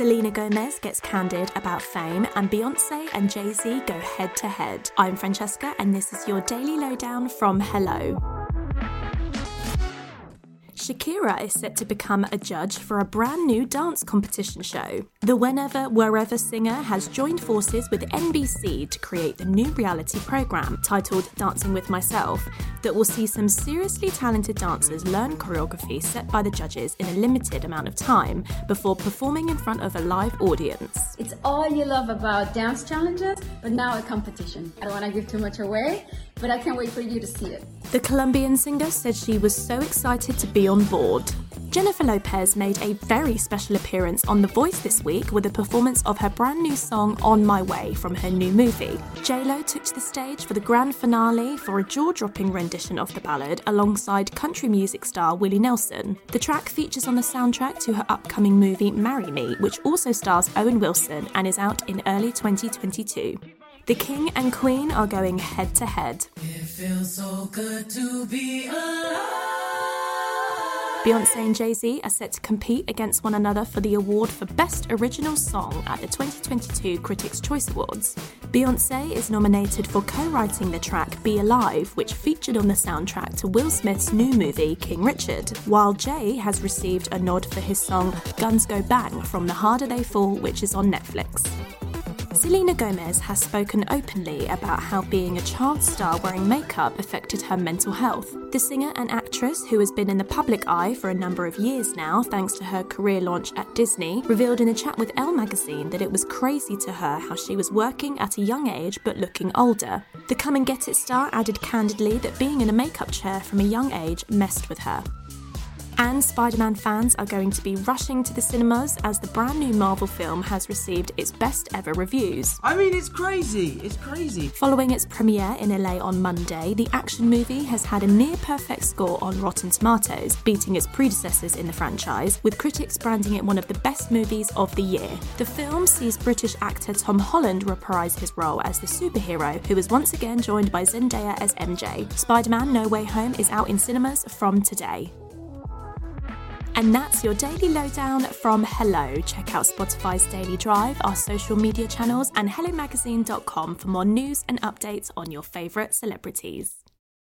Selena Gomez gets candid about fame, and Beyonce and Jay Z go head to head. I'm Francesca, and this is your daily lowdown from Hello. Shakira is set to become a judge for a brand new dance competition show. The Whenever Wherever singer has joined forces with NBC to create the new reality program titled Dancing with Myself that will see some seriously talented dancers learn choreography set by the judges in a limited amount of time before performing in front of a live audience. It's all you love about dance challenges, but now a competition. I don't want to give too much away, but I can't wait for you to see it. The Colombian singer said she was so excited to be on board. Jennifer Lopez made a very special appearance on The Voice this week with a performance of her brand new song On My Way from her new movie. JLo took to the stage for the grand finale for a jaw dropping rendition of the ballad alongside country music star Willie Nelson. The track features on the soundtrack to her upcoming movie Marry Me, which also stars Owen Wilson and is out in early 2022. The King and Queen are going head to head. Beyonce and Jay Z are set to compete against one another for the award for Best Original Song at the 2022 Critics' Choice Awards. Beyonce is nominated for co writing the track Be Alive, which featured on the soundtrack to Will Smith's new movie King Richard, while Jay has received a nod for his song Guns Go Bang from The Harder They Fall, which is on Netflix. Selena Gomez has spoken openly about how being a child star wearing makeup affected her mental health. The singer and actress, who has been in the public eye for a number of years now thanks to her career launch at Disney, revealed in a chat with Elle magazine that it was crazy to her how she was working at a young age but looking older. The Come and Get It star added candidly that being in a makeup chair from a young age messed with her. And Spider Man fans are going to be rushing to the cinemas as the brand new Marvel film has received its best ever reviews. I mean, it's crazy. It's crazy. Following its premiere in LA on Monday, the action movie has had a near perfect score on Rotten Tomatoes, beating its predecessors in the franchise, with critics branding it one of the best movies of the year. The film sees British actor Tom Holland reprise his role as the superhero, who is once again joined by Zendaya as MJ. Spider Man No Way Home is out in cinemas from today. And that's your daily lowdown from Hello. Check out Spotify's Daily Drive, our social media channels, and HelloMagazine.com for more news and updates on your favourite celebrities.